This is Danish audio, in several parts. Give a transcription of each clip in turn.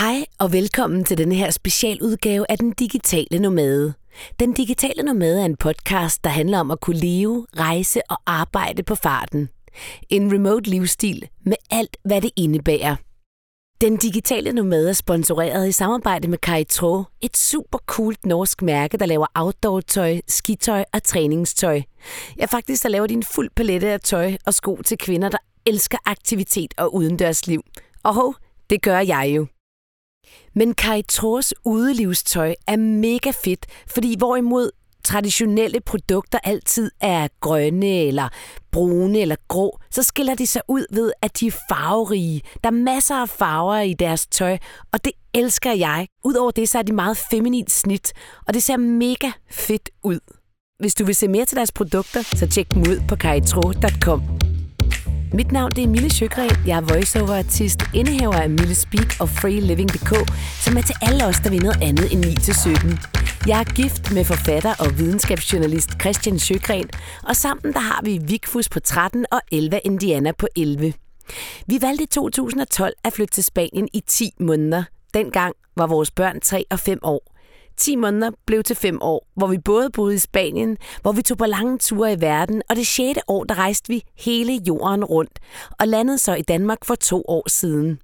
Hej og velkommen til denne her specialudgave af Den Digitale Nomade. Den Digitale Nomade er en podcast, der handler om at kunne leve, rejse og arbejde på farten. En remote livsstil med alt, hvad det indebærer. Den Digitale Nomade er sponsoreret i samarbejde med Kaitro, et super coolt norsk mærke, der laver outdoor-tøj, skitøj og træningstøj. Ja, faktisk der laver de en fuld palette af tøj og sko til kvinder, der elsker aktivitet og udendørsliv. Og hov, det gør jeg jo. Men Kaitros udelivstøj er mega fedt, fordi hvorimod traditionelle produkter altid er grønne eller brune eller grå, så skiller de sig ud ved, at de er farverige. Der er masser af farver i deres tøj, og det elsker jeg. Udover det, så er de meget feminint snit, og det ser mega fedt ud. Hvis du vil se mere til deres produkter, så tjek dem ud på kaitro.com. Mit navn det er Mille Sjøgren. Jeg er voiceover-artist, indehaver af Mille Speak og FreeLiving.dk, som er til alle os, der vil noget andet end 9-17. Jeg er gift med forfatter og videnskabsjournalist Christian Sjøgren, og sammen der har vi Vigfus på 13 og Elva Indiana på 11. Vi valgte i 2012 at flytte til Spanien i 10 måneder. Dengang var vores børn 3 og 5 år. 10 måneder blev til 5 år, hvor vi både boede i Spanien, hvor vi tog på lange ture i verden, og det 6. år, der rejste vi hele jorden rundt, og landede så i Danmark for to år siden.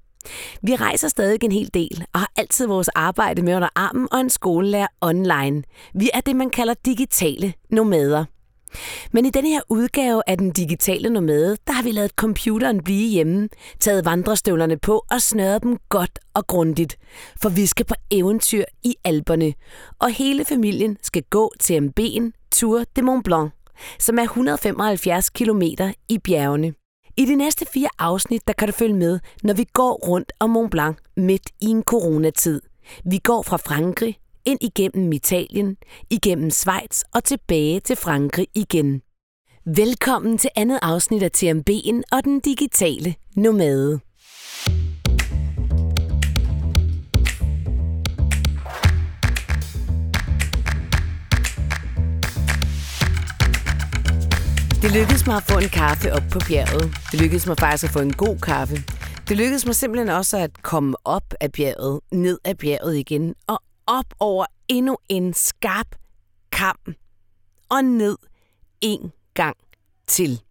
Vi rejser stadig en hel del, og har altid vores arbejde med under armen og en skolelærer online. Vi er det, man kalder digitale nomader. Men i denne her udgave af den digitale nomade, der har vi lavet computeren blive hjemme, taget vandrestøvlerne på og snøret dem godt og grundigt. For vi skal på eventyr i Alperne, og hele familien skal gå til MB'en Tour de Mont Blanc, som er 175 km i bjergene. I de næste fire afsnit, der kan du følge med, når vi går rundt om Mont Blanc midt i en coronatid. Vi går fra Frankrig ind igennem Italien, igennem Schweiz og tilbage til Frankrig igen. Velkommen til andet afsnit af TMB'en og den digitale nomade. Det lykkedes mig at få en kaffe op på bjerget. Det lykkedes mig faktisk at få en god kaffe. Det lykkedes mig simpelthen også at komme op af bjerget, ned af bjerget igen og op over endnu en skarp kamp og ned en gang til.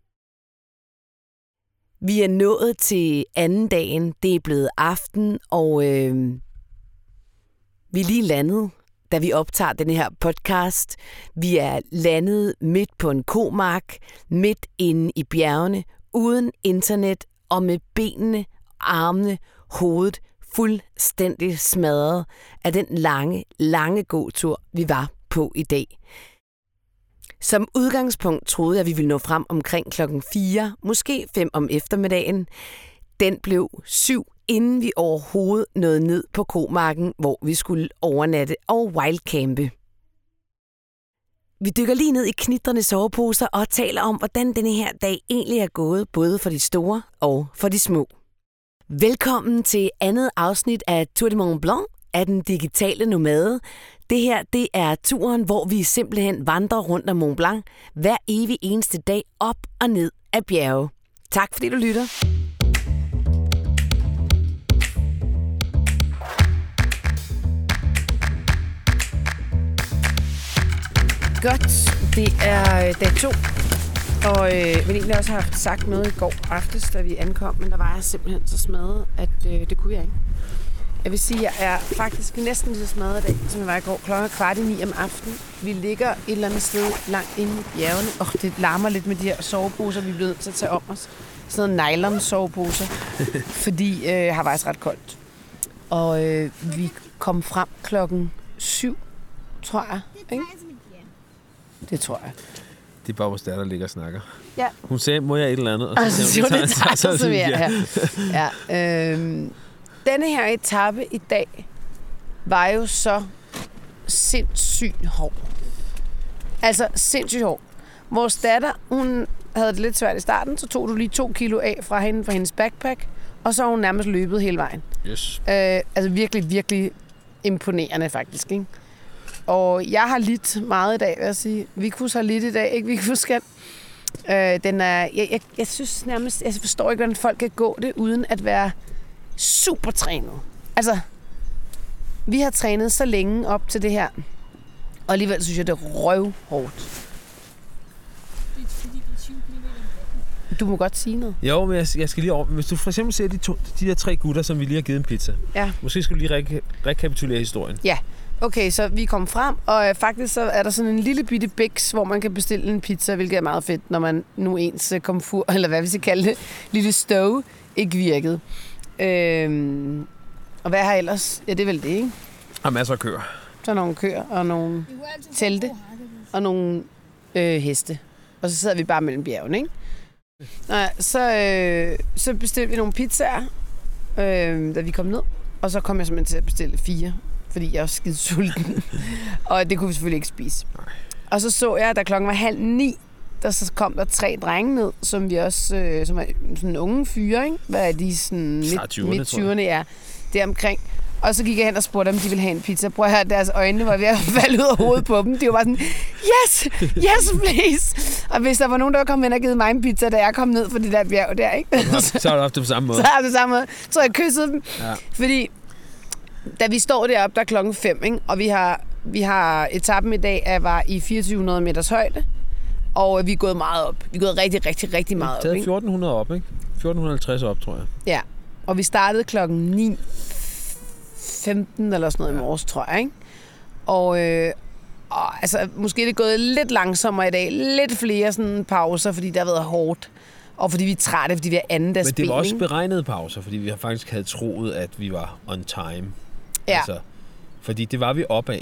Vi er nået til anden dagen. Det er blevet aften, og øh, vi er lige landet, da vi optager den her podcast. Vi er landet midt på en komark, midt inde i bjergene, uden internet og med benene, armene, hovedet fuldstændig smadret af den lange, lange gåtur, vi var på i dag. Som udgangspunkt troede jeg, at vi ville nå frem omkring klokken 4, måske 5 om eftermiddagen. Den blev 7, inden vi overhovedet nåede ned på komarken, hvor vi skulle overnatte og wildcampe. Vi dykker lige ned i knitrende soveposer og taler om, hvordan denne her dag egentlig er gået, både for de store og for de små. Velkommen til andet afsnit af Tour de Mont Blanc af den digitale nomade. Det her, det er turen, hvor vi simpelthen vandrer rundt om Mont Blanc hver evig eneste dag op og ned af bjerge. Tak fordi du lytter. Godt, det er øh, dag to og øh, vil egentlig også haft sagt noget i går aftes, da vi ankom, men der var jeg simpelthen så smadret, at øh, det kunne jeg ikke. Jeg vil sige, at jeg er faktisk næsten lige så smadret i dag, som jeg var i går. Klokken kvart i ni om aftenen. Vi ligger et eller andet sted langt inde i bjergene. Og det larmer lidt med de her soveposer, vi er blevet til at tage om os. Sådan noget nylon soveposer. fordi øh, har faktisk ret koldt. Og øh, vi kom frem klokken syv, tror jeg. Ikke? Det tror jeg. Det er bare vores datter, der ligger og snakker. Ja. Hun sagde, må jeg et eller andet? Og så, og så siger hun, det tager så, så, ja. ja. Øhm, denne her etape i dag var jo så sindssygt hård. Altså sindssygt hård. Vores datter, hun havde det lidt svært i starten, så tog du lige to kilo af fra hende fra hendes backpack, og så har hun nærmest løbet hele vejen. Yes. Øh, altså virkelig, virkelig imponerende faktisk, ikke? Og jeg har lidt meget i dag, vil jeg sige. Vikus har lidt i dag, ikke Vikus skal? Øh, den er, jeg, jeg, jeg synes nærmest, jeg forstår ikke, hvordan folk kan gå det, uden at være super trænet. Altså, vi har trænet så længe op til det her, og alligevel synes jeg, det er røvhårdt. Det fordi, det 20 km. Du må godt sige noget. Jo, men jeg, jeg skal lige over. Hvis du for eksempel ser de, to, de der tre gutter, som vi lige har givet en pizza. Ja. Måske skal du lige re- rekapitulere historien. Okay, så vi kom frem, og øh, faktisk så er der sådan en lille bitte biks, hvor man kan bestille en pizza, hvilket er meget fedt, når man nu ens øh, komfur, eller hvad vi skal kalde det, lille stove, ikke virkede. Øhm, og hvad har ellers? Ja, det er vel det, ikke? Har masser af køer. Så er nogle køer og nogle, Telte. og nogle øh, heste. Og så sidder vi bare mellem bjergene, ikke? Nå, ja, så, øh, så bestilte vi nogle pizzaer, øh, da vi kom ned. Og så kom jeg simpelthen til at bestille fire, fordi jeg var skide sulten. og det kunne vi selvfølgelig ikke spise. Og så så jeg, da klokken var halv ni, der så kom der tre drenge ned, som vi også, øh, som er sådan unge fyre, ikke? Hvad er de sådan midt, 20'erne, midt tror jeg. 20'erne, ja. Det omkring. Og så gik jeg hen og spurgte, om de ville have en pizza. Prøv at høre, deres øjne var ved at falde ud af hovedet på dem. De var bare sådan, yes, yes please. Og hvis der var nogen, der var kommet hen og givet mig en pizza, da jeg kom ned fra det der bjerg der, ikke? Så har du haft det på samme måde. Så har det samme måde. Så jeg kyssede dem. Ja. Fordi da vi står deroppe, der er klokken 5, ikke? og vi har, vi har etappen i dag, er var i 2400 meters højde. Og vi er gået meget op. Vi er gået rigtig, rigtig, rigtig meget op. Ikke? 1400 op, ikke? 1450 op, tror jeg. Ja. Og vi startede klokken 9. 15 eller sådan noget ja. i morges, tror jeg. Ikke? Og, øh, og altså, måske er det gået lidt langsommere i dag. Lidt flere sådan, pauser, fordi det har været hårdt. Og fordi vi er trætte, fordi vi er anden dags Men det var også ikke? beregnede pauser, fordi vi har faktisk havde troet, at vi var on time. Ja. Altså, fordi det var vi opad,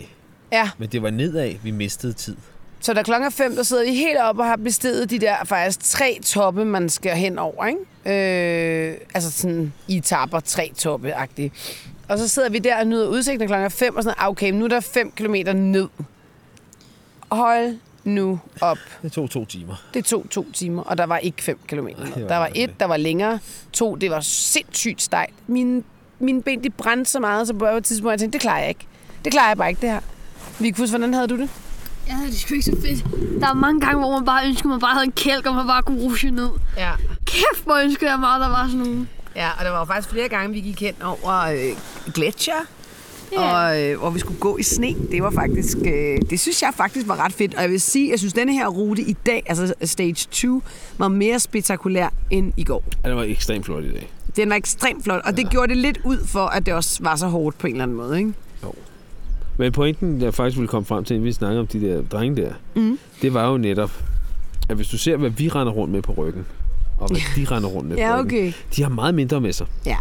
ja. men det var nedad, vi mistede tid. Så da klokken er fem, der sidder vi helt op og har bestedet de der faktisk tre toppe, man skal hen over, ikke? Øh, altså sådan i tapper tre toppe -agtigt. Og så sidder vi der og nyder udsigten klokken er fem og sådan noget. Okay, nu er der fem kilometer ned. Hold nu op. Det tog to timer. Det tog to timer, og der var ikke fem kilometer. Nej, det var Der var et, der var længere. To, det var sindssygt stejlt. Mine, mine ben, de brændte så meget, så på et tidspunkt, jeg tænkte, det klarer jeg ikke. Det klarer jeg bare ikke, det her. Vigfus, hvordan havde du det? Jeg havde det sgu ikke så fedt. Der er mange gange, hvor man bare ønsker, at man bare havde en kælk, og man bare kunne rushe ned. Ja. Kæft, hvor ønsker jeg meget, der var sådan nogle. Ja, og der var faktisk flere gange, vi gik hen over øh, gletscher, Ja. og øh, hvor vi skulle gå i sne. Det var faktisk, øh, det synes jeg faktisk var ret fedt. Og jeg vil sige, jeg synes, denne her rute i dag, altså stage 2, var mere spektakulær end i går. Ja, det var ekstremt flot i dag. Den var ekstremt flot, og det gjorde det lidt ud for, at det også var så hårdt på en eller anden måde, ikke? Men pointen, jeg faktisk ville komme frem til, inden vi snakker om de der drenge der, Mm. det var jo netop, at hvis du ser, hvad vi render rundt med på ryggen, og hvad de render rundt med på Ja, ryggen, okay. de har meget mindre med sig. Ja.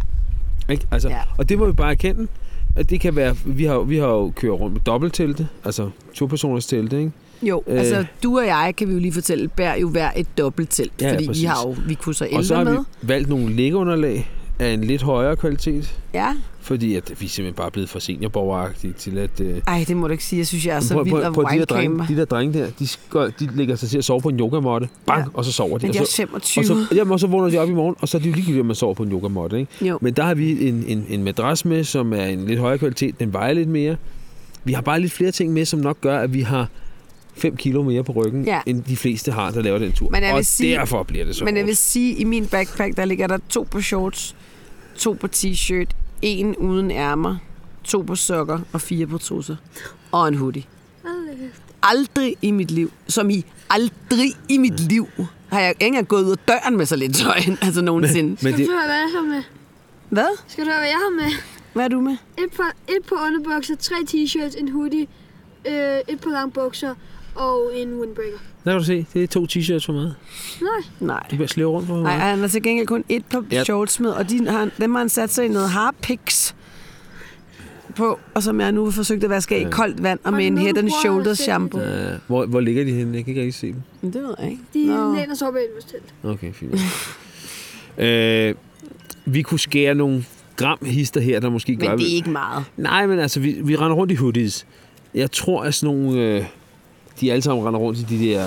Ikke? Altså, Ja. ja. Og det må vi bare erkende, at det kan være, vi har, vi har jo kørt rundt med dobbelttelte, altså to personers telte, ikke? Jo, øh. Altså du og jeg, kan vi jo lige fortælle, bærer jo hver et dobbelttelt, Ja, ja, fordi vi præcis. har jo, vi kunne så Og så 11 har med. vi valgt nogle lægeunderlag af en lidt højere kvalitet, Ja. Fordi at vi er simpelthen bare blevet for seniorborgeragtige til at... Øh, Ej, det må du ikke sige. Jeg synes, jeg er så prøv, vild og prøv, de, der drenge, de der drenge der, de, skør, de lægger sig til at sove på en yogamåtte, bang, Ja. og så sover de. Men og de er så, 25. og så, jamen, og så vågner de op i morgen, og så er det jo ligegyldigt, om man sover på en yogamåtte. Ikke? Jo. Men der har vi en, en, en madras med, som er en lidt højere kvalitet. Den vejer lidt mere. Vi har bare lidt flere ting med, som nok gør, at vi har 5 kilo mere på ryggen, Ja. end de fleste har, der laver den tur. Men jeg og vil sige- derfor bliver det så Men jeg vil sige, at i min backpack, der ligger der to på shorts, to på t-shirt, en uden ærmer, to på sokker og fire på trusser. Og en hoodie. Aldrig i mit liv, som i aldrig i mit liv, har jeg ikke engang gået ud af døren med så lidt tøj, altså nogensinde. Men Skal det, du høre, hvad jeg har med? Hvad? Skal du høre, hvad jeg har med? Hvad er du med? Et par, et par underbukser, tre t-shirts, en hoodie, øh, et par lange bukser og en windbreaker. Der kan du se, det er to t-shirts for meget. Nej, Nej. Du bliver slæve rundt for Nej, han har til gengæld kun et par Ja. shorts med, og de har, dem har han sat sig i noget harpix på, og som jeg nu har forsøgt at vaske af i Ja. koldt vand og med en Head and Shoulders shampoo. Uh, hvor, hvor ligger de henne? Jeg kan ikke rigtig se dem. Men det ved jeg ikke. de Nå. læner sig op ad telt. Okay, fint. øh, vi kunne skære nogle gram hister her, der måske gør... Men det er ikke meget. Nej, men altså, vi, vi render rundt i hoodies. Jeg tror, at sådan nogle... Øh, de alle sammen render rundt i de der...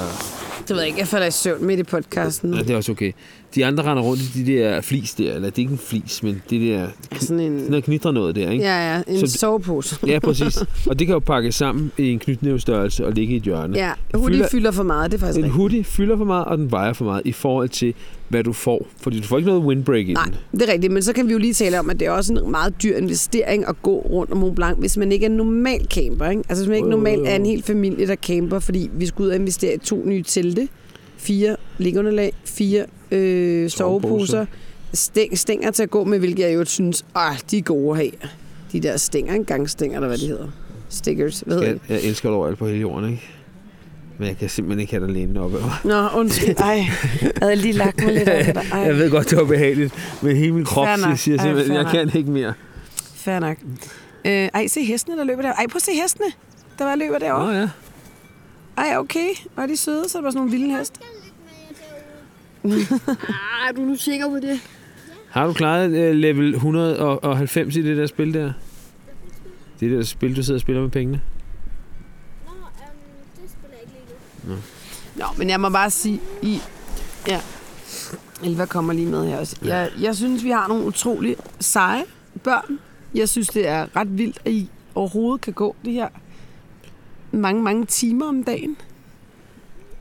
Det ved jeg ikke. Jeg falder i søvn midt i podcasten. Ja, det er også okay. De andre render rundt i de der flis der, eller det er ikke en flis, men det der, Sådan en... sådan noget noget der, ikke? Ja, ja, en Så- sovepose. Ja, præcis. Og det kan jo pakkes sammen i en knytnævstørrelse og ligge i et hjørne. Ja, hoodie fylder- fylder for meget, det er faktisk En rigtigt. hoodie fylder for meget, og den vejer for meget i forhold til, hvad du får. Fordi du får ikke noget windbreak i Nej, det er rigtigt, men så kan vi jo lige tale om, at det er også en meget dyr investering at gå rundt om Mont Blanc, hvis man ikke er en normal camper. Ikke? Altså hvis man ikke normalt er en hel familie, der camper, fordi vi skulle ud og investere i to nye telte, fire liggeunderlag, fire øh, soveposer, stæng, stænger til at gå med, hvilket jeg jo synes, ah, de er gode at have. De der stænger, gangstænger, eller hvad de hedder. Stickers, hvad hedder Jeg, jeg elsker dig overalt på hele jorden, ikke? Men jeg kan simpelthen ikke have dig læne op over. det? Nå, undskyld. Ej, jeg havde lige lagt mig lidt over det. Ej, Jeg ved godt, det var behageligt, men hele min krop siger Ej, simpelthen, fair jeg kan ikke mere. fair nok. Øh, ej, se hestene, der løber der. Ej, prøv at se hestene, der var løber derovre. Nå ja. Ej, okay. Var de søde, så er der bare sådan nogle vilde heste. Ah, er du nu sikker på det? Har du klaret uh, level 190 i det der spil der? Det der spil, du sidder og spiller med pengene? Nå, øhm, det spiller ikke nu. Nå, men jeg må bare sige, I... Ja. Elva kommer lige med her også. Jeg, jeg synes, vi har nogle utrolig seje børn. Jeg synes, det er ret vildt, at I overhovedet kan gå det her mange, mange timer om dagen.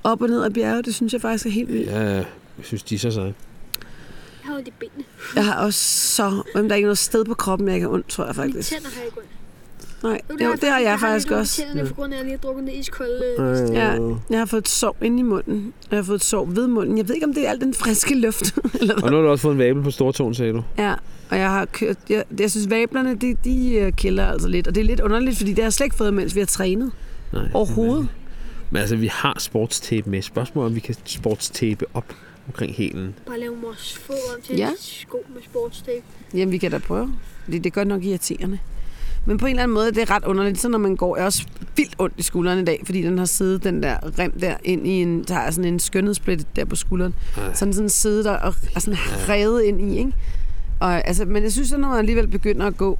Op og ned ad bjerget, det synes jeg faktisk er helt vildt. Ja, jeg synes, de er så seje. Jeg har ondt i benene. Jeg har også så... Jamen, der er ikke noget sted på kroppen, jeg kan ondt, tror jeg Mine faktisk. tænder har ikke ondt. Nej, jo, det har jeg faktisk lidt ondt i også. Tænderne, på grund af, at jeg lige har drukket noget iskoldt. Øh, Øh, Ja, jeg har fået et sår inde i munden. Jeg har fået et sår ved munden. Jeg ved ikke, om det er al den friske luft. eller Og nu har du også fået en vabel på stortåen, sagde du. Ja, og jeg har kørt... Jeg, jeg synes, vablerne, de, de øh, kilder altså lidt. Og det er lidt underligt, fordi det har jeg slet ikke fået, mens vi har trænet. Nej, Overhovedet. Men altså, vi har sportstape med. Spørgsmålet er, om vi kan sportstape op omkring hælen. bare lave vores fod om til Ja. sko med sportstape. Jamen, vi kan da prøve. Det, det gør nok irriterende. Men på en eller anden måde, det er ret underligt. Så når man går, jeg er også vildt ondt i skulderen i dag, fordi den har siddet den der rem der ind i en, der er sådan en skønhedsplet der på skulderen. Ej. Sådan sådan siddet der og er sådan revet ind i, ikke? Og, altså, men jeg synes, at når man alligevel begynder at gå,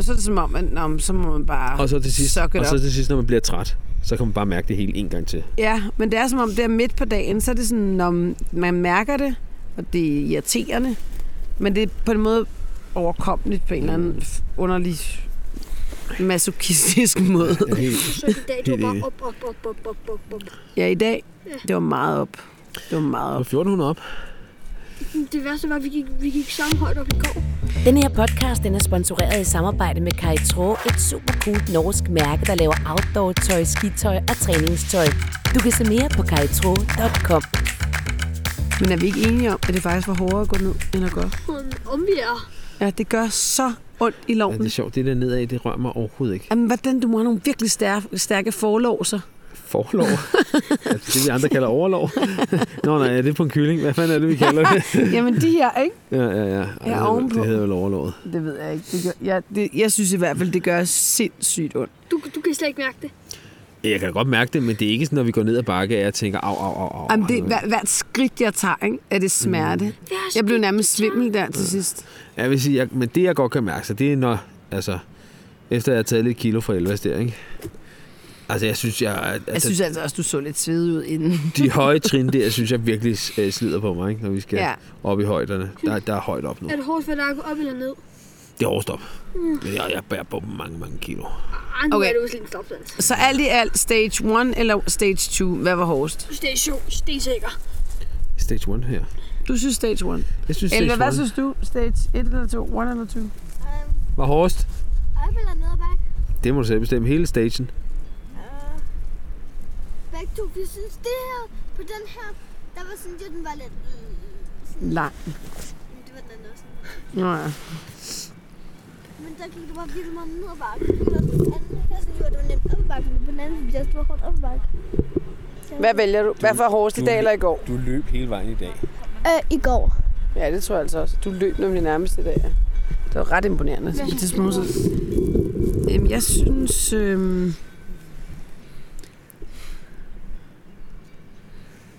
så er det som om, at nå, så må man bare Og så til sidst, og så til sidst, når man bliver træt, så kan man bare mærke det hele en gang til. Ja, men det er som om, det er midt på dagen, så er det sådan, når man mærker det, og det er irriterende, men det er på en måde overkommeligt på en eller anden underlig masochistisk måde. Ja, helt, Så i dag, det var bare op, op, op, op, op, op, op. Ja, i dag, det var meget op. Det var meget op. 1400 op. Det værste var, at vi gik, vi gik samme højt op i går. Den her podcast den er sponsoreret i samarbejde med Kai Tro, et super cool norsk mærke, der laver outdoor-tøj, skitøj og træningstøj. Du kan se mere på kaitro.com. Men er vi ikke enige om, at det faktisk var hårdere at gå ned, end at gå Om vi er. Ja, det gør så ondt i Ja, loven. det er sjovt. Det der nedad, det rører mig overhovedet ikke. Jamen, hvordan du må have nogle virkelig stærke, stærke forlåser. Forlov. altså, det vi andre kalder overlov. Nå nej, det er på en kylling. Hvad fanden er det, vi kalder det? Jamen, de her, ikke? Ja, ja, ja. Ej, Ja, det, ovenpå. det hedder vel overlovet. Det ved jeg ikke. Det gør, jeg, det, jeg synes i hvert fald, det gør sindssygt ondt. Du, du kan slet ikke mærke det. Jeg kan da godt mærke det, men det er ikke sådan, når vi går ned ad bakke, at jeg tænker, au, au, au, au. Jamen, det, hver, hvert skridt, jeg tager, ikke, er det smerte. Mm. Jeg blev nærmest svimmel der til sidst. Jeg vil sige, jeg, men det jeg godt kan mærke, så det er når, altså, efter jeg har taget lidt kilo fra Elvas der, ikke? Altså, jeg synes, jeg... Altså, Jeg synes altså også, du så lidt svedig ud inden. de høje trin der, synes jeg virkelig øh, slider på mig, ikke? når vi skal ja. op i højderne. Der, der er højt op nu. Er det hårdt for dig at gå op eller ned? Det er hårdt op. Men jeg, jeg bærer på mange, mange kilo. Ah, nu Okay. er det jo en stopdans. Så alt i alt, stage 1 eller stage 2, hvad var hårdest? Station, stensikker. Stage 1 her. Du synes stage 1. Jeg synes, Elva, stage hvad 1 synes du? Stage 1 eller 2? 1 eller 2? Um, var hårdest. op eller ned ad bakke? Det må du selv bestemme. Hele stagen. Uh, begge to. Vi synes, det her, på den her, der var sådan, at den var lidt... Øh, sådan, Lang. det var den anden også. Nå ja. Men der gik det bare virkelig meget ned ad bakke. Og den anden her synes jeg, det var nemt op ad bakke, men på den anden synes jeg, det var hårdt op ad bakke. Hvad vælger du? Hvad for hårdest i dag eller i går? Du løb hele vejen i dag. Øh, i går. Ja, det tror jeg altså også. Du løb nemlig nærmest i dag. ja. Det var ret imponerende. Hvad det du? Så- Jamen, jeg synes... Øhm,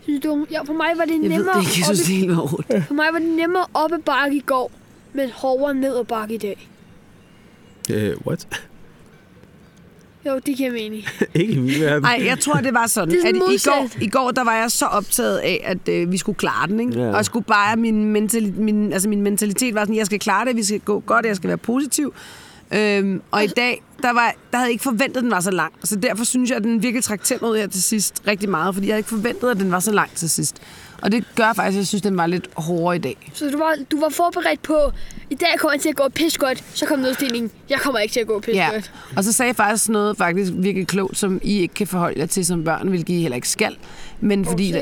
Synes du, ja, for mig var det jeg ved nemmere, det ikke, jeg synes, op, det hele var hårdt. for mig var det nemmere op ad bakke i går, men hårdere ned ad bakke i dag. Uh, what? Jo, det giver mening. ikke i min verden. Nej, jeg tror, det var sådan, Det er at i går, i går, der var jeg så optaget af, at øh, vi skulle klare den, ikke? Ja. Og jeg skulle bare, min, mentali- min, altså min mentalitet var sådan, jeg skal klare det, vi skal gå godt, jeg skal være positiv. Øhm, og i dag, der, var, der havde jeg ikke forventet, at den var så lang. Så derfor synes jeg, at den virkelig trak tænder ud her til sidst rigtig meget, fordi jeg havde ikke forventet, at den var så lang til sidst. Og det gør faktisk, at jeg synes, den var lidt hårdere i dag. Så du var, du var forberedt på, i dag kommer jeg til at gå pis godt, så kom nedstillingen, jeg kommer ikke til at gå pis Ja, godt. og så sagde jeg faktisk noget faktisk virkelig klogt, som I ikke kan forholde jer til som børn, hvilket I heller ikke skal. Men fordi, der,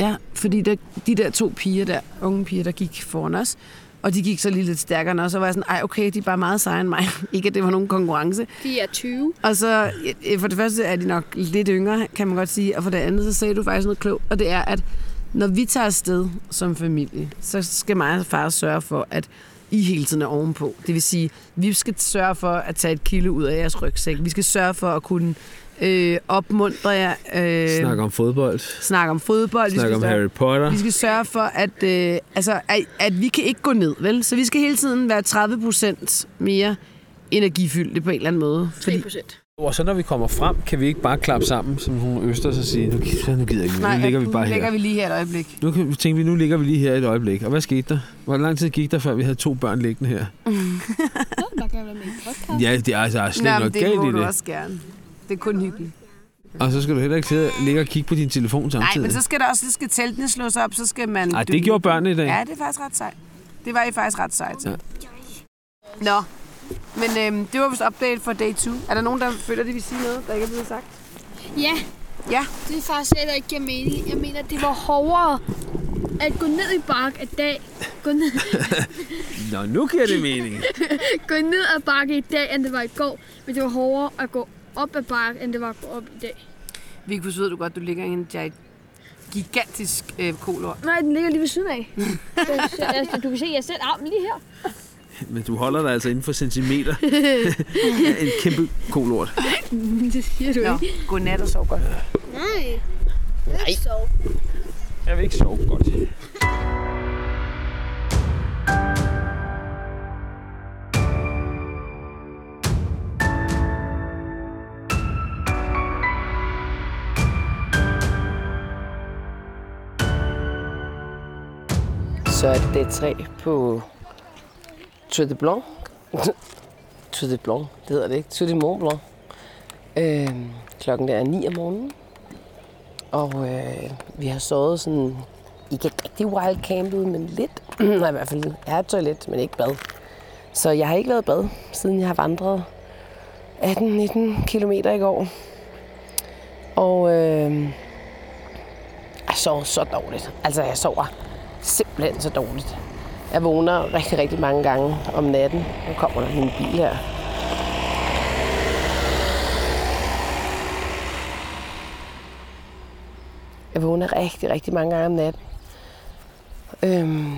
ja, fordi der, de der to piger der, unge piger, der gik foran os, og de gik så lige lidt stærkere end os, og var jeg sådan, ej okay, de er bare meget sejere end mig. ikke at det var nogen konkurrence. De er 20. Og så, for det første er de nok lidt yngre, kan man godt sige, og for det andet, så sagde du faktisk noget klogt, og det er, at når vi tager afsted som familie, så skal mig og far sørge for, at I hele tiden er ovenpå. Det vil sige, vi skal sørge for at tage et kilo ud af jeres rygsæk. Vi skal sørge for at kunne øh, opmuntre jer. Øh, Snak om fodbold. snakke om fodbold. vi Snak skal om sørge- Harry Potter. vi skal sørge for, at, øh, altså, at, at vi kan ikke gå ned, vel? Så vi skal hele tiden være 30 procent mere energifyldte på en eller anden måde. 3 procent. Og så når vi kommer frem, kan vi ikke bare klappe sammen, som nogle østers og sige, nu, gi- nu gider jeg ikke. Nu ligger vi bare nu ligger her. vi lige her et øjeblik. Nu kan, tænker vi, nu ligger vi lige her et øjeblik. Og hvad skete der? Hvor lang tid gik der, før vi havde to børn liggende her? Der kan jeg være med i en podcast. Ja, det er altså slet Nå, noget det galt må i du det. også gerne. Det er kun hyggeligt. Og så skal du heller ikke sidde og ligge og kigge på din telefon Nej, samtidig. men så skal der også, så skal teltene slås op, så skal man... Ej, det gjorde børnene i dag. Ja, det er faktisk ret sejt. Det var I faktisk ret sejt. Ja. Nå, men øhm, det var vist update for day 2. Er der nogen, der føler, de vil sige noget, der ikke er blevet sagt? Ja, Ja. det er faktisk det, der ikke giver mening. Jeg mener, det var hårdere at gå ned i bark i dag. Gå ned, Nå, nu giver det mening. gå ned ad bakke i dag, end det var i går. Men det var hårdere at gå op ad bakke, end det var at gå op i dag. Vikus, ved du godt, du ligger i en gi- gigantisk øh, kolor. Nej, den ligger lige ved siden af. Så- altså, du kan se, jeg sætter armen lige her. Men du holder dig altså inden for centimeter. en kæmpe kolort. Det siger du Nå, ikke. godnat og sov godt. Nej. Nej. Så. Jeg vil ikke sove godt. Så er det dag 3 på Tour de Blanc. Tour de Blanc, det hedder det ikke. Tour de Mont Blanc. Øh, klokken der er 9 om morgenen. Og øh, vi har sovet sådan, ikke rigtig wild campet, men lidt. Nej, i hvert fald, jeg har et toilet, men ikke bad. Så jeg har ikke været bad, siden jeg har vandret 18-19 km i går. Og øh, jeg sover så dårligt. Altså, jeg sover simpelthen så dårligt. Jeg vågner rigtig, rigtig mange gange om natten. Nu kommer der min bil her. Jeg vågner rigtig, rigtig mange gange om natten. Øhm,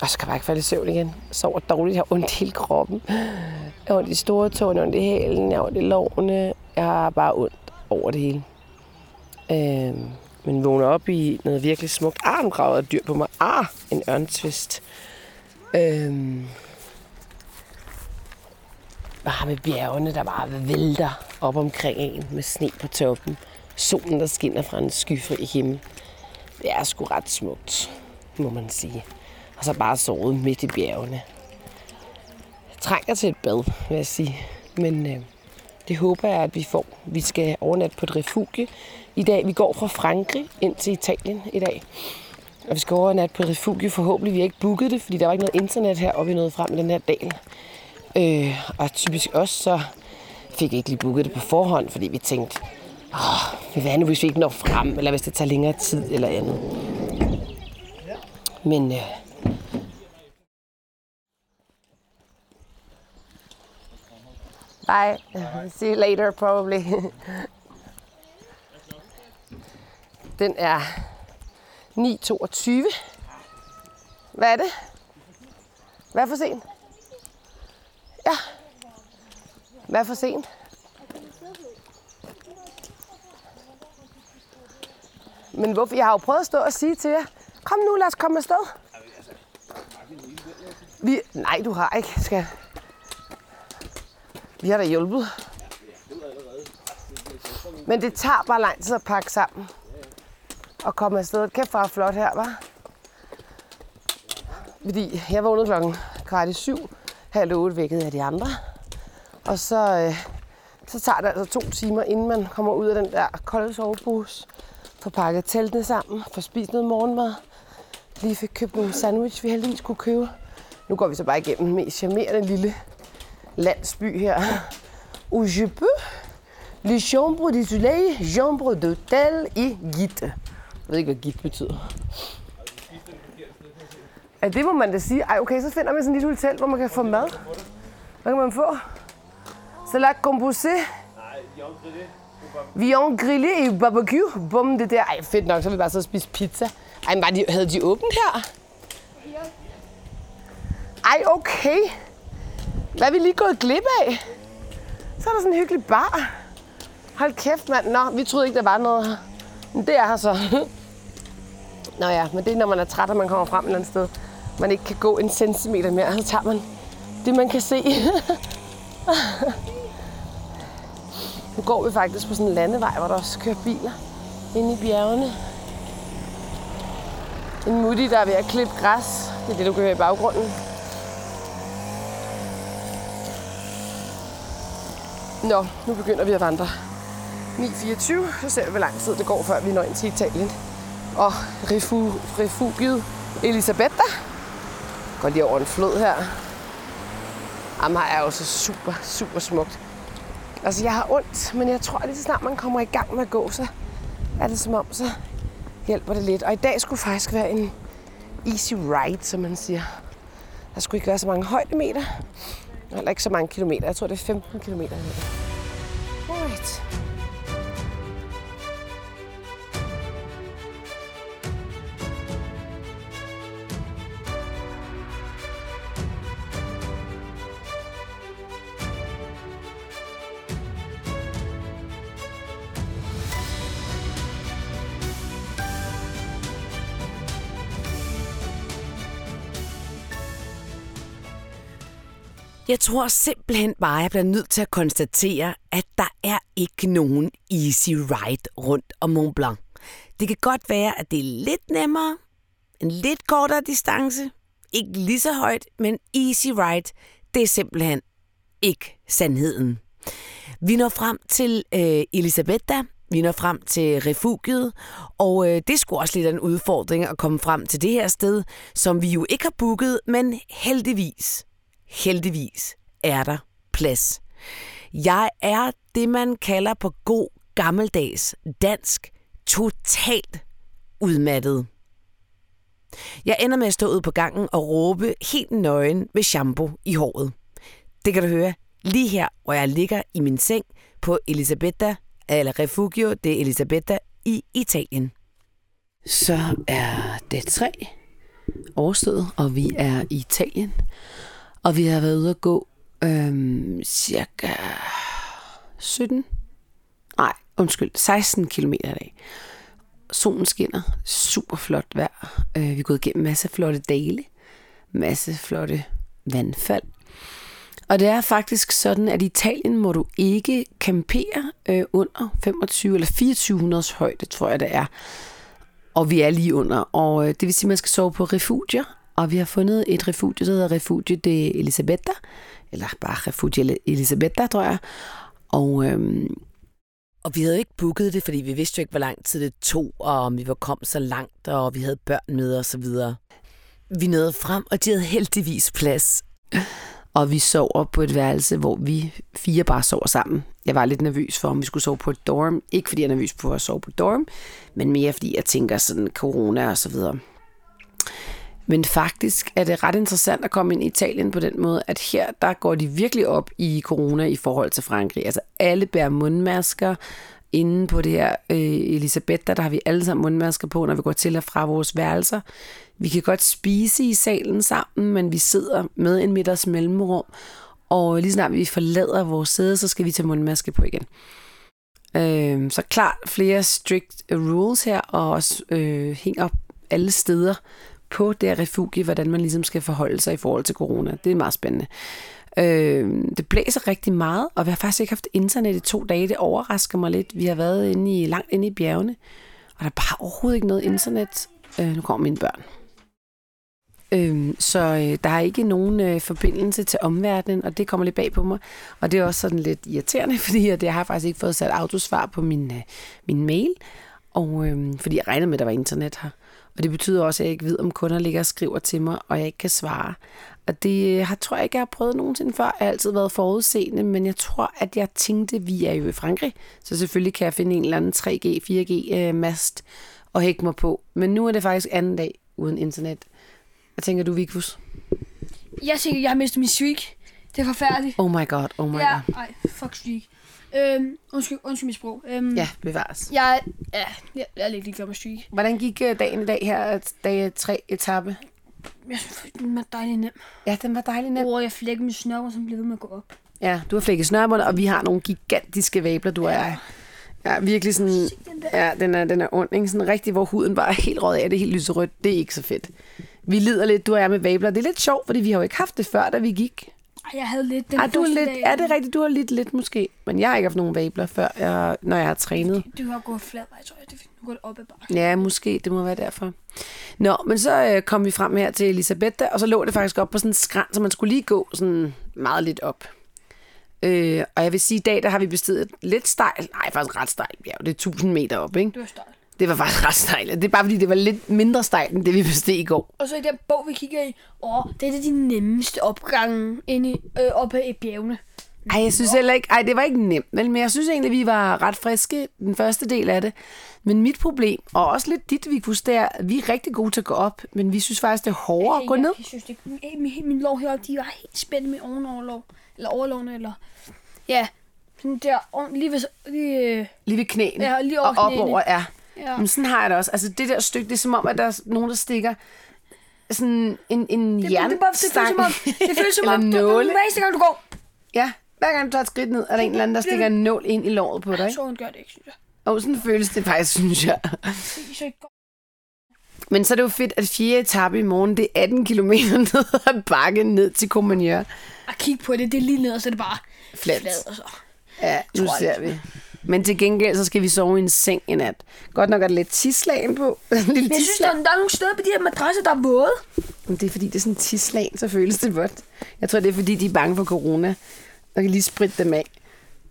og så kan jeg bare ikke falde i søvn igen. Jeg sover dårligt. Jeg har ondt i hele kroppen. Jeg har ondt i store tårne, ondt i hælen, jeg har ondt i lårene. Jeg har bare ondt over det hele. Øhm, men vågner op i noget virkelig smukt. Ah, nu graver et dyr på mig. Ah, en ørntvist. Øhm, bare med bjergene, der bare vælter op omkring en med sne på toppen. Solen, der skinner fra en skyfri himmel. Det er sgu ret smukt, må man sige. Og så bare sovet midt i bjergene. Jeg trænger til et bad, vil jeg sige. Men øh, det håber jeg, at vi får. Vi skal overnatte på et refugie i dag. Vi går fra Frankrig ind til Italien i dag. Og vi skal overnatte på et refugie. Forhåbentlig vi har ikke booket det, fordi der var ikke noget internet her, og vi nåede frem i den her dal. Øh, og typisk også så fik vi ikke lige booket det på forhånd, fordi vi tænkte, Åh, hvad nu, hvis vi ikke når frem, eller hvis det tager længere tid eller andet. Men øh, Bye. See you later, probably. Den er 9.22. Hvad er det? Hvad er for sent? Ja. Hvad er for sent? Men hvorfor? Jeg har jo prøvet at stå og sige til jer, kom nu, lad os komme afsted. Vi, nej, du har ikke, skal. Vi har da hjulpet. Men det tager bare lang tid at pakke sammen. Og komme afsted. Kæft, hvor flot her, var. Fordi jeg vågnede klokken kvart i syv. Halv otte vækkede af de andre. Og så, øh, så tager det altså to timer, inden man kommer ud af den der kolde sovebus, Får pakket teltene sammen. Får spist noget morgenmad. Lige fik købt nogle sandwich, vi heldigvis kunne købe. Nu går vi så bare igennem den mest charmerende lille landsby her. Où je peux les chambres du soleil, chambre d'hôtel i Gitte. Jeg ved ikke, hvad gift betyder. Ja, det må man da sige. Ej, okay, så finder man sådan et lille hotel, hvor man kan få mad. Hvad kan man få? Salat composé. Viande grillé et barbecue. Bum, det der. Ej, fedt nok, så vil vi bare så spise pizza. Ej, men var de, havde de åbent her? Ej, okay. Hvad er vi lige gået glip af? Så er der sådan en hyggelig bar. Hold kæft, mand. Nå, vi troede ikke, der var noget her. Men det er her så. Nå ja, men det er, når man er træt, og man kommer frem et eller andet sted. Man ikke kan gå en centimeter mere, så tager man det, man kan se. nu går vi faktisk på sådan en landevej, hvor der også kører biler inde i bjergene. En mutti, der er ved at klippe græs. Det er det, du kan høre i baggrunden. Nå, nu begynder vi at vandre. 9.24, så ser vi, hvor lang tid det går, før vi når ind til Italien. Og refu, refugiet Elisabetta går lige over en flod her. Jamen, er også super, super smukt. Altså, jeg har ondt, men jeg tror, at lige så snart man kommer i gang med at gå, så er det som om, så hjælper det lidt. Og i dag skulle faktisk være en easy ride, som man siger. Der skulle ikke være så mange højdemeter. Eller ikke så mange kilometer. Jeg tror, det er 15 kilometer. Jeg tror simpelthen bare, at jeg bliver nødt til at konstatere, at der er ikke nogen easy ride rundt om Mont Blanc. Det kan godt være, at det er lidt nemmere, en lidt kortere distance, ikke lige så højt, men easy ride, det er simpelthen ikke sandheden. Vi når frem til øh, Elisabetta, vi når frem til refugiet, og øh, det skulle også lidt af en udfordring at komme frem til det her sted, som vi jo ikke har booket, men heldigvis heldigvis er der plads. Jeg er det, man kalder på god gammeldags dansk totalt udmattet. Jeg ender med at stå ud på gangen og råbe helt nøgen med shampoo i håret. Det kan du høre lige her, hvor jeg ligger i min seng på Elisabetta, eller Refugio de Elisabetta i Italien. Så er det tre overstået, og vi er i Italien. Og vi har været ude at gå øhm, cirka 17, nej, undskyld, 16 km i dag. Solen skinner, super flot vejr. Øh, vi er gået igennem masse flotte dale, masse flotte vandfald. Og det er faktisk sådan, at i Italien må du ikke campere øh, under 25 eller 2400 højde, tror jeg det er. Og vi er lige under. Og øh, det vil sige, at man skal sove på refugier, og vi har fundet et refugio, der hedder Refugio de Elisabetta, eller bare Refugio Elisabetta, tror jeg. Og, øhm, og vi havde ikke booket det, fordi vi vidste jo ikke, hvor lang tid det tog, og om vi var kommet så langt, og vi havde børn med og så videre. Vi nåede frem, og de havde heldigvis plads. Og vi sover på et værelse, hvor vi fire bare sover sammen. Jeg var lidt nervøs for, om vi skulle sove på et dorm. Ikke fordi jeg er nervøs for at sove på et dorm, men mere fordi jeg tænker sådan corona og så videre. Men faktisk er det ret interessant at komme ind i Italien på den måde, at her der går de virkelig op i corona i forhold til Frankrig. Altså alle bærer mundmasker. Inde på det her øh, Elisabeth, der, der har vi alle sammen mundmasker på, når vi går til og fra vores værelser. Vi kan godt spise i salen sammen, men vi sidder med en middags mellemrum. Og lige snart vi forlader vores sæde, så skal vi tage mundmaske på igen. Øh, så klart flere strict rules her, og også øh, hænger alle steder på det her refugie, hvordan man ligesom skal forholde sig i forhold til corona. Det er meget spændende. Øh, det blæser rigtig meget, og vi har faktisk ikke haft internet i to dage. Det overrasker mig lidt. Vi har været inde i, langt inde i bjergene, og der er bare overhovedet ikke noget internet. Øh, nu kommer mine børn. Øh, så øh, der er ikke nogen øh, forbindelse til omverdenen, og det kommer lidt bag på mig. Og det er også sådan lidt irriterende, fordi at jeg har faktisk ikke fået sat autosvar på min, øh, min mail, og øh, fordi jeg regner med, at der var internet her. Og det betyder også, at jeg ikke ved, om kunder ligger og skriver til mig, og jeg ikke kan svare. Og det har, tror jeg ikke, jeg har prøvet nogensinde før. Jeg har altid været forudseende, men jeg tror, at jeg tænkte, at vi er jo i Frankrig, så selvfølgelig kan jeg finde en eller anden 3G, 4G-mast og hække mig på. Men nu er det faktisk anden dag uden internet. Hvad tænker du, Vikus? Jeg tænker, jeg har mistet min streak. Det er forfærdeligt. Oh my god, oh my Ja, god. ej, fuck streak. Øhm, undskyld, undskyld mit sprog. Øhm, Ja, bevares. Jeg, ja, jeg, jeg er lidt ligeglad med streak. Hvordan gik øh, dagen i dag her, dag 3 etape? Jeg synes, den var dejlig nem. Ja, den var dejlig nem. Hvor jeg flækker min snør, som bliver ved med at gå op. Ja, du har flækket snørbånd, og vi har nogle gigantiske vabler, du er. Ja, virkelig sådan... Ja, den er, den er ond, ikke? Sådan rigtig, hvor huden bare er helt rød af, det er helt lyserødt. Det er ikke så fedt. Vi lider lidt, du og jeg med vabler. Det er lidt sjovt, fordi vi har jo ikke haft det før, da vi gik. Jeg havde lidt den Ej, du er lidt, dag. er det rigtigt? Du har lidt lidt måske. Men jeg har ikke haft nogen vabler før, jeg, når jeg har trænet. Du har gået flad vej, tror jeg. Det er, nu går det op ad bakke. Ja, måske. Det må være derfor. Nå, men så øh, kom vi frem her til Elisabeth, og så lå det faktisk op på sådan en skræn, så man skulle lige gå sådan meget lidt op. Øh, og jeg vil sige, i dag der har vi bestedet et lidt stejl, nej faktisk ret stejl bjerg, det er 1000 meter op, ikke? Det var stejlt. Det var faktisk ret stejlt. Det er bare fordi, det var lidt mindre stejlt, end det vi besteg i går. Og så i den bog, vi kigger i, åh, det er det de nemmeste opgange inde i, øh, oppe i bjergene. Ej, jeg synes heller ikke, ej, det var ikke nemt, vel, men jeg synes egentlig, vi var ret friske den første del af det. Men mit problem, og også lidt dit, Vikus, det er, at vi er rigtig gode til at gå op, men vi synes faktisk, det er hårdere at gå jeg, ned. Jeg synes, det, min, min, lov heroppe, de var helt spændt med ovenoverlov. Eller overlovene, eller... Ja, sådan der, lige ved... Lige, øh, Lige ved knæene. Ja, lige over og op knæene. over, ja. Ja. Men sådan har jeg det også. Altså det der stykke, det er som om, at der er nogen, der stikker sådan en, en Det, det, det, bare, det føles som om, det føles som om, du, nåle. hver gang du går, Ja, hver gang du tager et skridt ned, er der en eller anden, der stikker en nål ind i låret på dig. Ikke? så hun gør det ikke, synes jeg. Og sådan føles det faktisk, synes jeg. Men så er det jo fedt, at fjerde etape i morgen, det er 18 km ned ad bakken ned til Comagneur. Og kig på det, det er lige ned, og så er det bare Fladt. flad, og så. Ja, nu Tror jeg. ser vi. Men til gengæld, så skal vi sove i en seng i nat. Godt nok er der lidt tislagen på. Lille Men jeg synes, der, der er nogle steder på de her madrasser, der er våde. Men det er fordi, det er sådan en tislagen, så føles det vådt. Jeg tror, det er fordi, de er bange for corona. Og kan lige spritte dem af.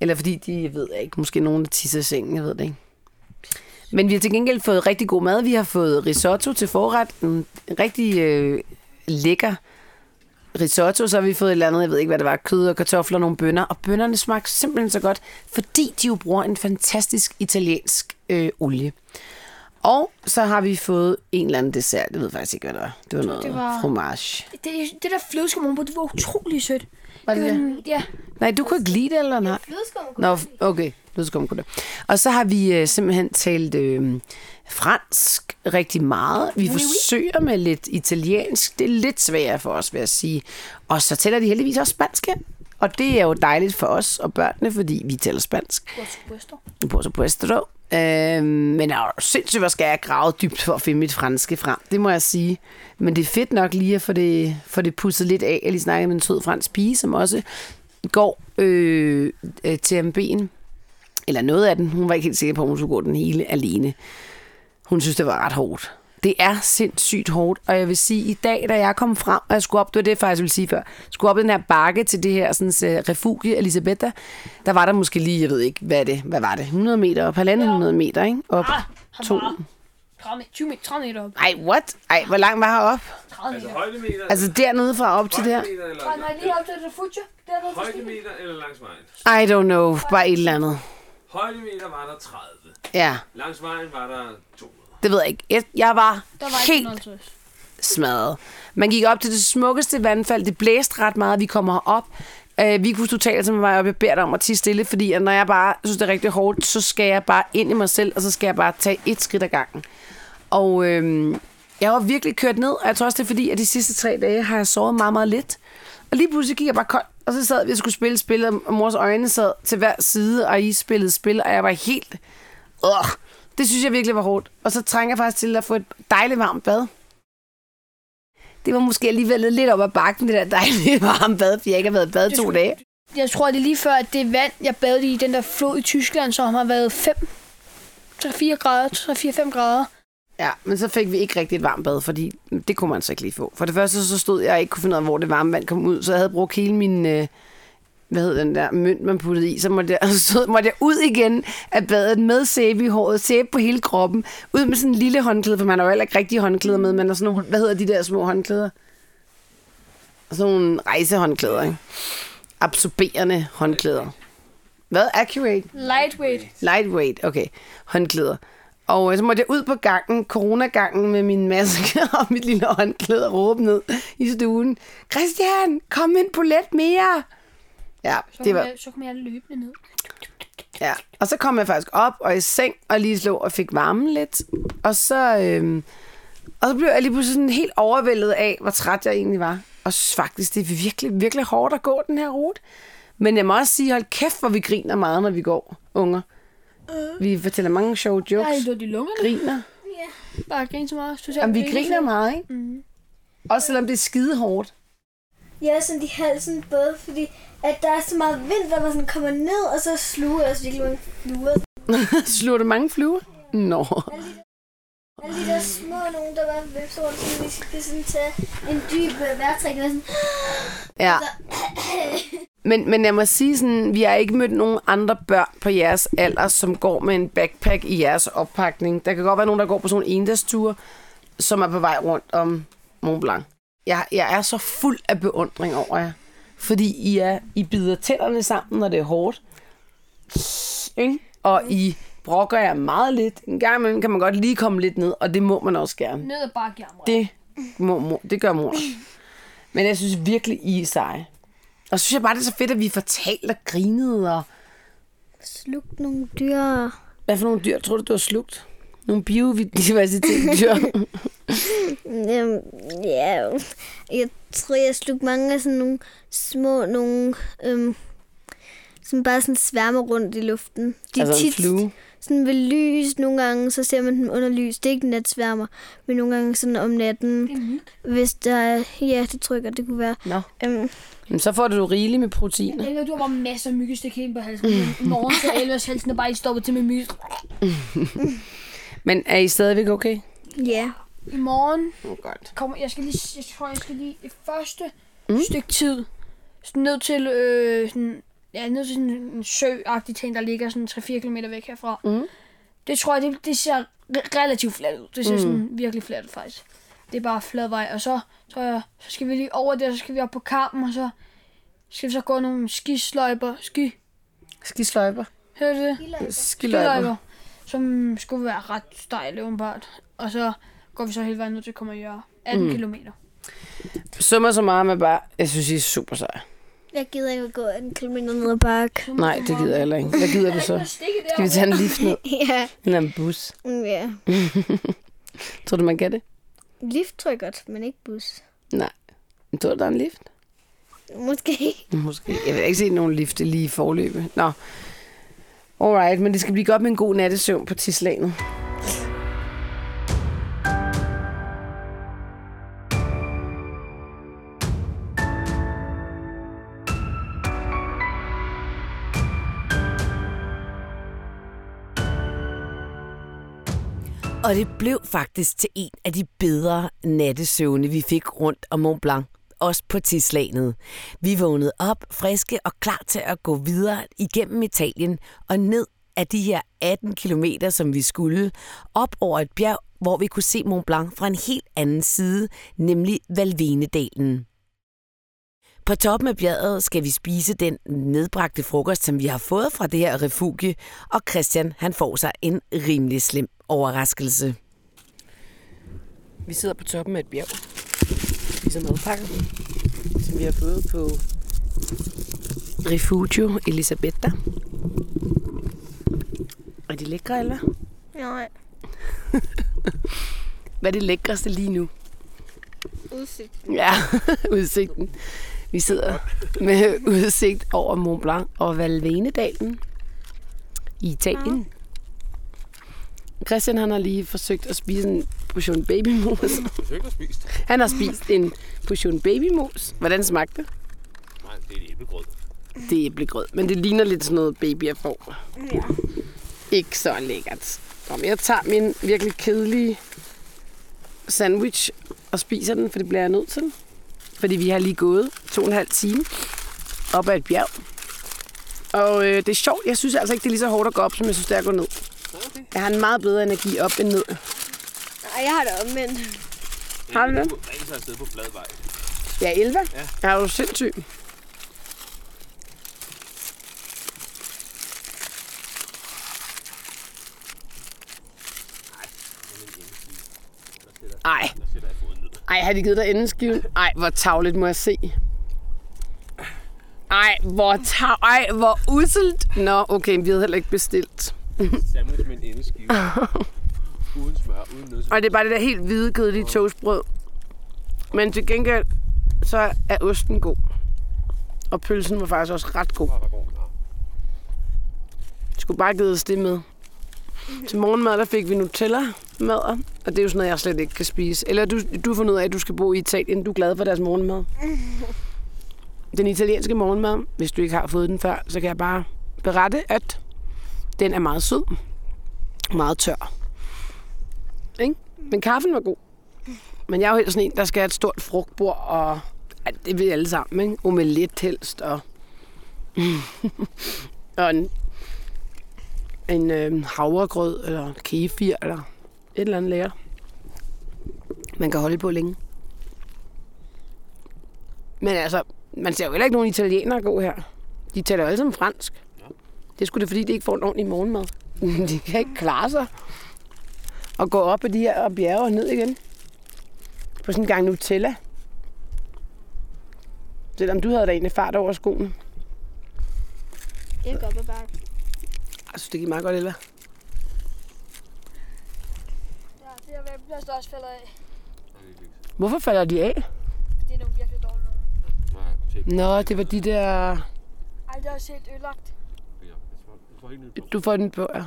Eller fordi de, jeg ved ikke, måske nogen, der tisser i sengen, jeg ved det ikke. Men vi har til gengæld fået rigtig god mad. Vi har fået risotto til forret. En rigtig øh, lækker risotto. Så har vi fået et eller andet, jeg ved ikke, hvad det var, kød og kartofler og nogle bønner. Og bønnerne smagte simpelthen så godt, fordi de jo bruger en fantastisk italiensk øh, olie. Og så har vi fået en eller anden dessert. Jeg ved faktisk ikke, hvad det var. Det var noget det var- fromage. Det, det der flødeskum på, det var utrolig sødt. Var det var det? den- Ja, Nej, du kunne ikke lide det, eller nej? Flødeskum. Nå, okay. Flødeskum kunne det. Og så har vi øh, simpelthen talt øh, fransk rigtig meget. Vi forsøger med lidt italiensk. Det er lidt sværere for os, vil jeg sige. Og så tæller de heldigvis også spansk. Og det er jo dejligt for os og børnene, fordi vi taler spansk. godt supuesto. Por supuesto. Øh, men er sindssygt, hvor skal jeg grave dybt for at finde mit franske frem. Det må jeg sige. Men det er fedt nok lige at få det, få det pusset lidt af. Jeg lige snakkede med en sød fransk pige, som også går øh, øh, til MB'en. Eller noget af den. Hun var ikke helt sikker på, at hun skulle gå den hele alene. Hun synes, det var ret hårdt. Det er sindssygt hårdt, og jeg vil sige, i dag, da jeg kom frem, og jeg skulle op, det var det, jeg faktisk ville sige før, skulle op i den her bakke til det her sådan, uh, refugie, Elisabetta, der var der måske lige, jeg ved ikke, hvad er det, hvad var det, 100 meter op, halvanden 100 meter, ikke? Op. Ah, To. var 30, 20 meter, 30 meter op. Ej, what? Ej, hvor langt var jeg op? 30 meter. Højdemeter, Altså dernede fra op til der? Nej, nej, lige op til det future. Dernede højdemeter eller langs vejen? I don't know, bare et eller andet. Højdemeter var der 30. Ja, Langs vejen var der 200. det ved jeg ikke. Jeg, jeg var, Der var ikke helt 150. smadret. Man gik op til det smukkeste vandfald. Det blæste ret meget. Vi kommer op. Øh, vi kunne totalt til mig op. Jeg beder dig om at tige stille, fordi at når jeg bare synes, det er rigtig hårdt, så skal jeg bare ind i mig selv, og så skal jeg bare tage et skridt ad gangen. Og øh, jeg var virkelig kørt ned, og jeg tror også, det er fordi, at de sidste tre dage har jeg sovet meget, meget lidt. Og lige pludselig gik jeg bare koldt, og så sad vi og skulle spille spil, og mors øjne sad til hver side, og I spillede spil, og jeg var helt... Øh, det synes jeg virkelig var hårdt. Og så trænger jeg faktisk til at få et dejligt varmt bad. det var måske alligevel lidt op ad bakken, det der dejlige varme bad, for jeg ikke har været i bad to dage. Jeg tror, det er lige før, at det vand, jeg badede i den der flod i Tyskland, som har været 5, 3-4 grader, 3-4-5 grader. Ja, men så fik vi ikke rigtig et varmt bad, fordi det kunne man så ikke lige få. For det første så stod jeg og ikke kunne finde ud af, hvor det varme vand kom ud, så jeg havde brugt hele min, øh, hvad hedder den der mønt, man puttede i, så måtte jeg, så måtte jeg ud igen af badet med sæbe i håret, sæbe på hele kroppen, ud med sådan en lille håndklæde, for man har jo heller ikke rigtig håndklæder med, men der er sådan nogle, hvad hedder de der små håndklæder? Sådan nogle rejsehåndklæder, ikke? Absorberende håndklæder. Hvad? Accurate? Lightweight. Lightweight, okay. Håndklæder. Og øh, så måtte jeg ud på gangen, coronagangen, med min maske og mit lille håndklæde og råbe ned i stuen. Christian, kom en polet mere! Ja, Så, det kom var, jeg, så kom jeg løbende ned. ja. Og så kom jeg faktisk op og i seng og lige slog og fik varmen lidt. Og så, øhm, og så blev jeg lige pludselig sådan helt overvældet af, hvor træt jeg egentlig var. Og faktisk, det er virkelig, virkelig hårdt at gå den her rute. Men jeg må også sige, hold kæft, hvor vi griner meget, når vi går, unger. Vi fortæller mange sjove Jeg jokes. har helt ondt i lungerne. Griner. Bare grine så meget. Jeg, Jamen, vi griner griner så- meget, ikke? Mhm. Også selvom det er skide hårdt. Jeg er sådan i halsen både, fordi at der er så meget vind, der man sådan kommer ned, og så sluger også virkelig mange fluer. Slår du mange fluer? Nå. Alle de der små nogen, der var vipser rundt, så vi skal sådan tage en dyb øh, vejrtrækning. og Sådan, Ja. Men, men jeg må sige sådan, vi har ikke mødt nogen andre børn på jeres alder, som går med en backpack i jeres oppakning. Der kan godt være nogen, der går på sådan en endagstur, som er på vej rundt om Mont Blanc. Jeg, jeg er så fuld af beundring over jer. Fordi I, er, I bider tænderne sammen, når det er hårdt. Ikke? Og I brokker jer meget lidt. En gang imellem kan man godt lige komme lidt ned, og det må man også gerne. Ned og bare jamre. Det, må, mor, det gør mor. Men jeg synes virkelig, I er seje. Og så synes jeg bare, det er så fedt, at vi får talt og grinet. Og... slugt nogle dyr. Hvad for nogle dyr tror du, du har slugt? Nogle biodiversitetsdyr. Øhm, ja, jeg tror, jeg slugte mange af sådan nogle små, nogle, øhm, som bare sådan sværmer rundt i luften. De er altså en tit flue. sådan ved lys nogle gange, så ser man dem under lys. Det er ikke natsværmer, men nogle gange sådan om natten, myg. hvis der er, ja, det jeg godt, det kunne være. Nå. Øhm, Men så får du rigeligt med proteiner. Elva, du har bare masser af myggestik helt på halsen. I morgen er Elvas halsen er bare lige stoppet til med myg. Men er I stadigvæk okay? ja, I morgen Oh, godt. kommer, jeg skal lige, jeg tror, jeg skal lige det første mm. stykke tid sådan ned til, øh, sådan, ja, ned til sådan en sø-agtig ting, der ligger sådan 3-4 km væk herfra. Mm. Det tror jeg, det, det ser re- relativt fladt ud. Det ser mm. sådan virkelig fladt ud, faktisk. Det er bare flad vej. Og så, tror jeg, så skal vi lige over der, så skal vi op på kampen, og så skal vi så gå nogle skisløjper, ski, Skisløjper. hører du det? Skiløjper. Skiløjper, som skulle være ret stejle, åbenbart. Og så går vi så hele vejen ned til Kommerjøre. 18 mm. km. Summer så meget med bare, jeg synes, I er super seje. jeg gider ikke at gå en kilometer ned ad bakke. Nej, det gider jeg heller ikke. Hvad gider du så? Skal vi tage en lift ned? ja, Eller en bus? ja. Tror du, man kan det? Lift tror jeg godt, men ikke bus. Nej. Men Tror du, der er en lift? Måske. Måske. Jeg vil ikke se nogen lifte lige i forløbet. Nå. Alright, men det skal blive godt med en god nattesøvn på tidslaget. Og det blev faktisk til en af de bedre nattesøvne, vi fik rundt om Mont Blanc. Også på tidslagnet. Vi vågnede op, friske og klar til at gå videre igennem Italien og ned af de her 18 kilometer, som vi skulle, op over et bjerg, hvor vi kunne se Mont Blanc fra en helt anden side, nemlig Valvenedalen. På toppen af bjerget skal vi spise den nedbragte frokost, som vi har fået fra det her refugie, og Christian han får sig en rimelig slem overraskelse. Vi sidder på toppen af et bjerg. Spiser madpakker, som vi har fået på Refugio Elisabetta. Er de lækre, eller? Nej. Hvad er det lækreste lige nu? Udsigt. Ja, udsigten. Vi sidder med udsigt over Mont Blanc og Valvenedalen i Italien. Christian han har lige forsøgt at spise en portion babymos. Forsøgt at spise. Han har spist en portion babymos. Hvordan smagte det? Nej, det er et æblegrød. Det er æblegrød, men det ligner lidt sådan noget baby at få. Ja. Ikke så lækkert. Nå, men jeg tager min virkelig kedelige sandwich og spiser den, for det bliver jeg nødt til. Fordi vi har lige gået to og en halv time op ad et bjerg. Og øh, det er sjovt. Jeg synes altså ikke, det er lige så hårdt at gå op, som jeg synes, det er at gå ned. Okay. Jeg har en meget bedre energi op end ned. Nej, jeg har det omvendt. Har du det? Ring sig afsted på flad vej. Ja, Elva. Ja. Jeg er jo sindssyg. Ej, ej, har de givet dig endeskiven? Ej, hvor tavligt må jeg se. Ej, hvor tav... Ej, hvor uselt. Nå, okay, vi havde heller ikke bestilt. Sandwich med en endeskive. uden smør, uden nødsmør. Og det er bare det der helt hvide, kedelige toastbrød. Men til gengæld, så er osten god. Og pølsen var faktisk også ret god. skulle bare givet os det med. Til morgenmad, der fik vi Nutella mad, og det er jo sådan noget, jeg slet ikke kan spise. Eller du, du har fundet ud af, at du skal bo i Italien. Du er glad for deres morgenmad. Den italienske morgenmad, hvis du ikke har fået den før, så kan jeg bare berette, at den er meget sød. Meget tør. Ikke? Men kaffen var god. Men jeg er jo helt sådan en, der skal have et stort frugtbord, og ja, det vil alle sammen, ikke? Omelet helst, og, og en, en øh, havregrød, eller kefir, eller et eller andet lækker. Man kan holde på længe. Men altså, man ser jo heller ikke nogen italienere gå her. De taler jo alle sammen fransk. Det er sgu da fordi, de ikke får en ordentlig morgenmad. De kan ikke klare sig. Og gå op ad de her bjerge og ned igen. På sådan en gang Nutella. Selvom du havde da egentlig fart over skoen. Jeg går op ad bakken. Jeg synes, det gik meget godt, eller? Ja, det er væbplads, der også falder af. Hvorfor falder de af? Det er nogle virkelig dårlige nogen. Nå, det var de der... Ej, det er også helt ødelagt. Du får den på, ja.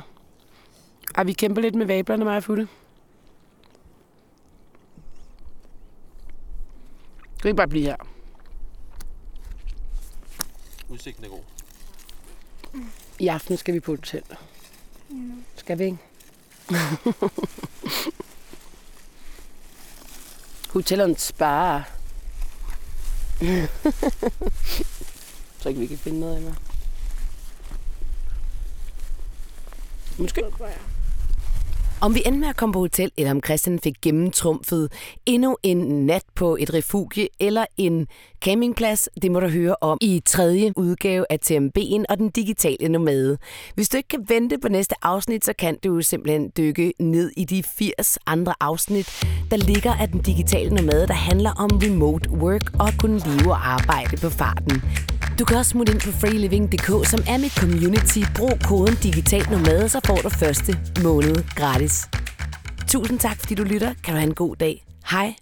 Ej, vi kæmper lidt med vablerne, mig og Futte. Vi ikke bare blive her? Udsigten er god. I aften skal vi på hotel. Skal vi ikke? Hotellerne sparer. Så ikke vi kan finde noget af mig. Måske. Om vi endte med at komme på hotel, eller om Christian fik gennemtrumfet endnu en nat på et refugie eller en campingplads, det må du høre om i tredje udgave af TMB'en og den digitale nomade. Hvis du ikke kan vente på næste afsnit, så kan du simpelthen dykke ned i de 80 andre afsnit, der ligger af den digitale nomade, der handler om remote work og at kunne leve og arbejde på farten. Du kan også smutte ind på freeliving.dk, som er mit community. Brug koden digital nomade, så får du første måned gratis. Tusind tak, fordi du lytter. Kan du have en god dag. Hej.